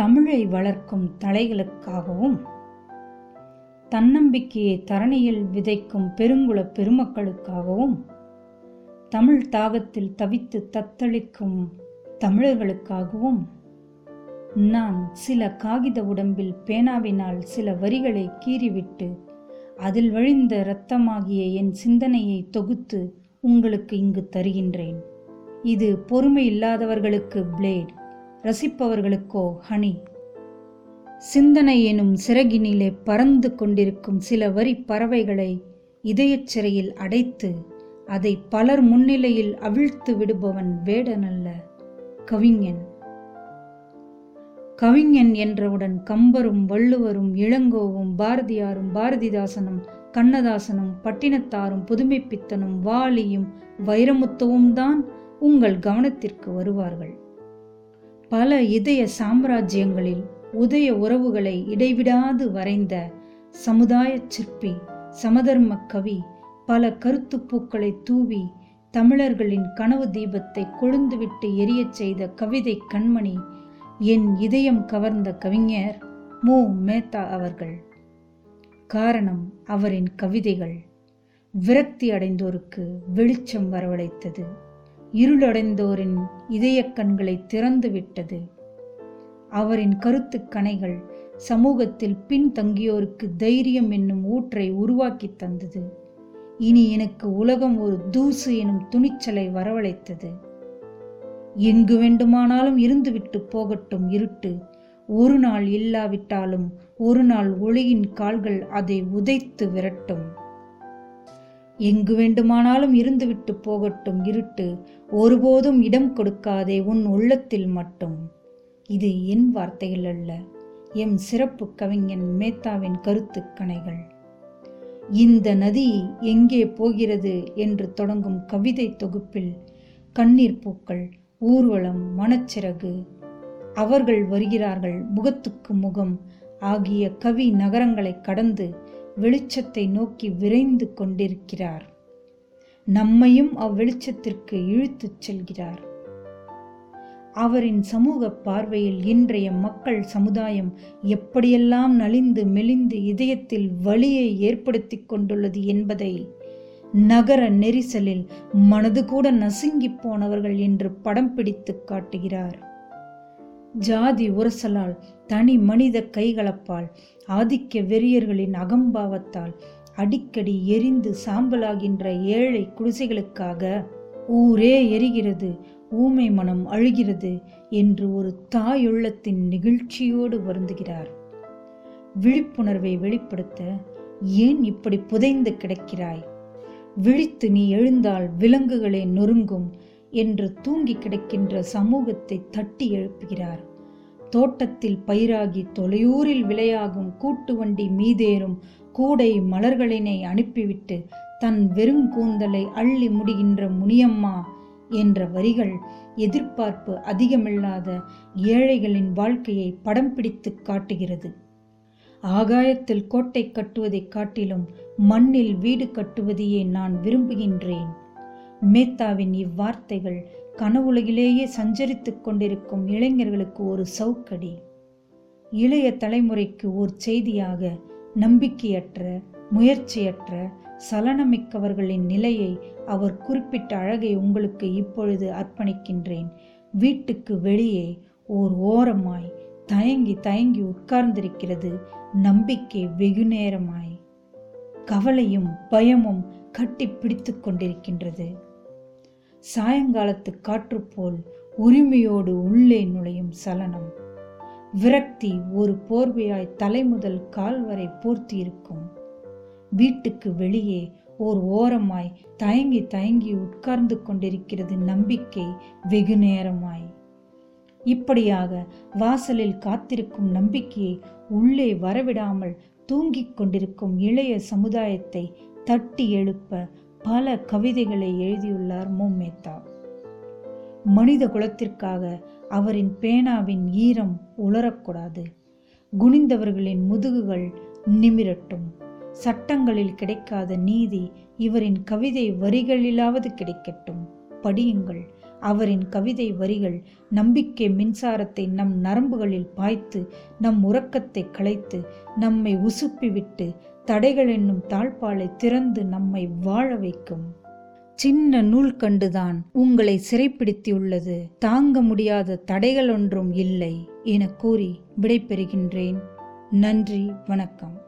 தமிழை வளர்க்கும் தலைகளுக்காகவும் தன்னம்பிக்கையை தரணியில் விதைக்கும் பெருங்குல பெருமக்களுக்காகவும் தமிழ் தாகத்தில் தவித்து தத்தளிக்கும் தமிழர்களுக்காகவும் நான் சில காகித உடம்பில் பேனாவினால் சில வரிகளை கீறிவிட்டு அதில் வழிந்த இரத்தமாகிய என் சிந்தனையை தொகுத்து உங்களுக்கு இங்கு தருகின்றேன். இது பொறுமை இல்லாதவர்களுக்கு பிளேட் ரசிப்பவர்களுக்கோ ஹனி. சிந்தனை எனும் சிறகினிலே பறந்து கொண்டிருக்கும் சில வரி பறவைகளை இதயச் சிறையில் அடைத்து அதை பலர் முன்னிலையில் அவிழ்த்து விடுபவன் வேடனல்ல கவிஞன். கவிஞன் என்றவுடன் கம்பரும் வள்ளுவரும் இளங்கோவும் பாரதியாரும் பாரதிதாசனும் கண்ணதாசனும் பட்டினத்தாரும் புதுமைப்பித்தனும் வாலியும் வைரமுத்துவும் தான் உங்கள் கவனத்திற்கு வருவார்கள். பல இதய சாம்ராஜ்யங்களில் உதய உறவுகளை இடைவிடாது வரைந்த சமுதாய சிற்பி சமதர்ம கவி பல கருத்துப்பூக்களை தூவி தமிழர்களின் கனவு தீபத்தை கொழுந்துவிட்டு எரியச் செய்த கவிதை கண்மணி என் இதயம் கவர்ந்த கவிஞர் மு. மேத்தா அவர்கள். காரணம் அவரின் கவிதைகள். விரக்தி அடைந்தோருக்கு வெளிச்சம் வரவழைத்தது. இருளடைந்தோரின் இதயக் கண்களை திறந்து விட்டது. அவரின் கருத்துக் கணைகள் சமூகத்தில் பின்தங்கியோருக்கு தைரியம் என்னும் ஊற்றை உருவாக்கி தந்தது. இனி எனக்கு உலகம் ஒரு தூசு எனும் துணிச்சலை வரவழைத்தது. எங்கு வேண்டுமானாலும் இருந்துவிட்டு போகட்டும் இருட்டு. ஒரு நாள் இல்லாவிட்டாலும் ஒரு நாள் ஒளியின் கால்கள் அதை உதைத்து விரட்டும். எங்கு வேண்டுமானாலும் இருந்துவிட்டு போகட்டும் இருட்டு ஒருபோதும் இடம் கொடுக்காதே உன் உள்ளத்தில் மட்டும். இது என் வார்த்தைகள் அல்ல எம் சிறப்பு கவிஞன் மேத்தாவின் கருத்து கணைகள். இந்த நதி எங்கே போகிறது என்று தொடங்கும் கவிதை தொகுப்பில் கண்ணீர் பூக்கள் ஊர்வலம் மனச்சிறகு அவர்கள் வருகிறார்கள் முகத்துக்கு முகம் ஆகிய கவி நகரங்களை கடந்து வெளிச்சத்தை நோக்கி விரைந்து கொண்டிருக்கிறார். நம்மையும் அவ்வெளிச்சத்திற்கு இழுத்துச் செல்கிறார். அவரின் சமூக பார்வையில் இன்றைய மக்கள் சமுதாயம் எப்படியெல்லாம் நலிந்து மெலிந்து இதயத்தில் வலியை ஏற்படுத்தி கொண்டுள்ளது என்பதை நகர நெரிசலில் மனது கூட நசுங்கி போனவர்கள் என்று படம் பிடித்து காட்டுகிறார். ஜாதி உரசலால் தனி மனித கைகலப்பால் ஆதிக்க வெறியர்களின் அகம்பாவத்தால் அடிக்கடி எரிந்து சாம்பலாகின்ற ஏழை குடிசைகளுக்காக ஊரே எரிகிறது ஊமை மனம் அழுகிறது என்று ஒரு தாயுள்ளத்தின் நிகழ்ச்சியோடு வருந்துகிறார். விழிப்புணர்வை வெளிப்படுத்த ஏன் இப்படி புதைந்து கிடக்கிறாய்? விழித்து நீ எழுந்தால் விலங்குகளே நொறுங்கும் என்று தூங்கி கிடக்கின்ற சமூகத்தை தட்டி எழுப்புகிறார். தோட்டத்தில் பயிராகி தொலையூரில் விளையாகும் கூட்டு வண்டி மீதேறும் கூடை மலர்களினை அனுப்பிவிட்டு தன் வெறுங்கூந்தலை அள்ளி முடிகின்ற முனியம்மா என்ற வரிகள் எதிர்பார்ப்பு அதிகமில்லாத ஏழைகளின் வாழ்க்கையை படம் பிடித்து காட்டுகிறது. ஆகாயத்தில் கோட்டை கட்டுவதைக் காட்டிலும் மண்ணில் வீடு கட்டுவதையே நான் விரும்புகின்றேன். மேத்தாவின் இவ்வார்த்தைகள் கனவுலகிலேயே சஞ்சரித்து கொண்டிருக்கும் இளைஞர்களுக்கு ஒரு சவுக்கடி. இளைய தலைமுறைக்கு ஓர் செய்தியாக நம்பிக்கையற்ற முயற்சியற்ற சலனமிக்கவர்களின் நிலையை அவர் குறிப்பிட்ட அழகை உங்களுக்கு இப்பொழுது அர்ப்பணிக்கின்றேன். வீட்டுக்கு வெளியே ஓர் ஓரமாய் தயங்கி தயங்கி உட்கார்ந்திருக்கிறது நம்பிக்கை வெகு நேரமாய் கவலையும் பயமும் கட்டி பிடித்து கொண்டிருக்கின்றது. சாயங்காலத்து காற்று போல் உரிமையோடு உள்ளே நுழையும் சலனம். விரக்தி ஒரு போர்வையாய் தலைமுதல் கால் வரை போர்த்தி இருக்கும் வீட்டுக்கு வெளியே ஓர் ஓரமாய் தயங்கி தயங்கி உட்கார்ந்து கொண்டிருக்கிறது நம்பிக்கை வெகு நேரமாய். இப்படியாக வாசலில் காத்திருக்கும் நம்பிக்கையை உள்ளே வரவிடாமல் தூங்கிக் கொண்டிருக்கும் இளைய சமுதாயத்தை தட்டி எழுப்ப பல கவிதைகளை எழுதியுள்ளார் மு மேத்தா மனித குலத்திற்காக அவரின் பேனாவின் ஈரம் உலரக்கூடாது. குனிந்தவர்களின் முதுகுகள் நிமிரட்டும். சட்டங்களில் கிடைக்காத நீதி இவரின் கவிதை வரிகளிலாவது கிடைக்கட்டும். படியுங்கள். அவரின் கவிதை வரிகள் நம்பிக்கை மின்சாரத்தை நம் நரம்புகளில் பாய்த்து நம் உறக்கத்தை களைத்து நம்மை உசுப்பிவிட்டு தடைகள் என்னும் தாழ்பாலை திறந்து நம்மை வாழ வைக்கும். சின்ன நூல் கண்டுதான் உங்களை சிறைப்பிடித்தியுள்ளது தாங்க முடியாத தடைகள் ஒன்றும் இல்லை என கூறி விடைபெறுகின்றேன். நன்றி வணக்கம்.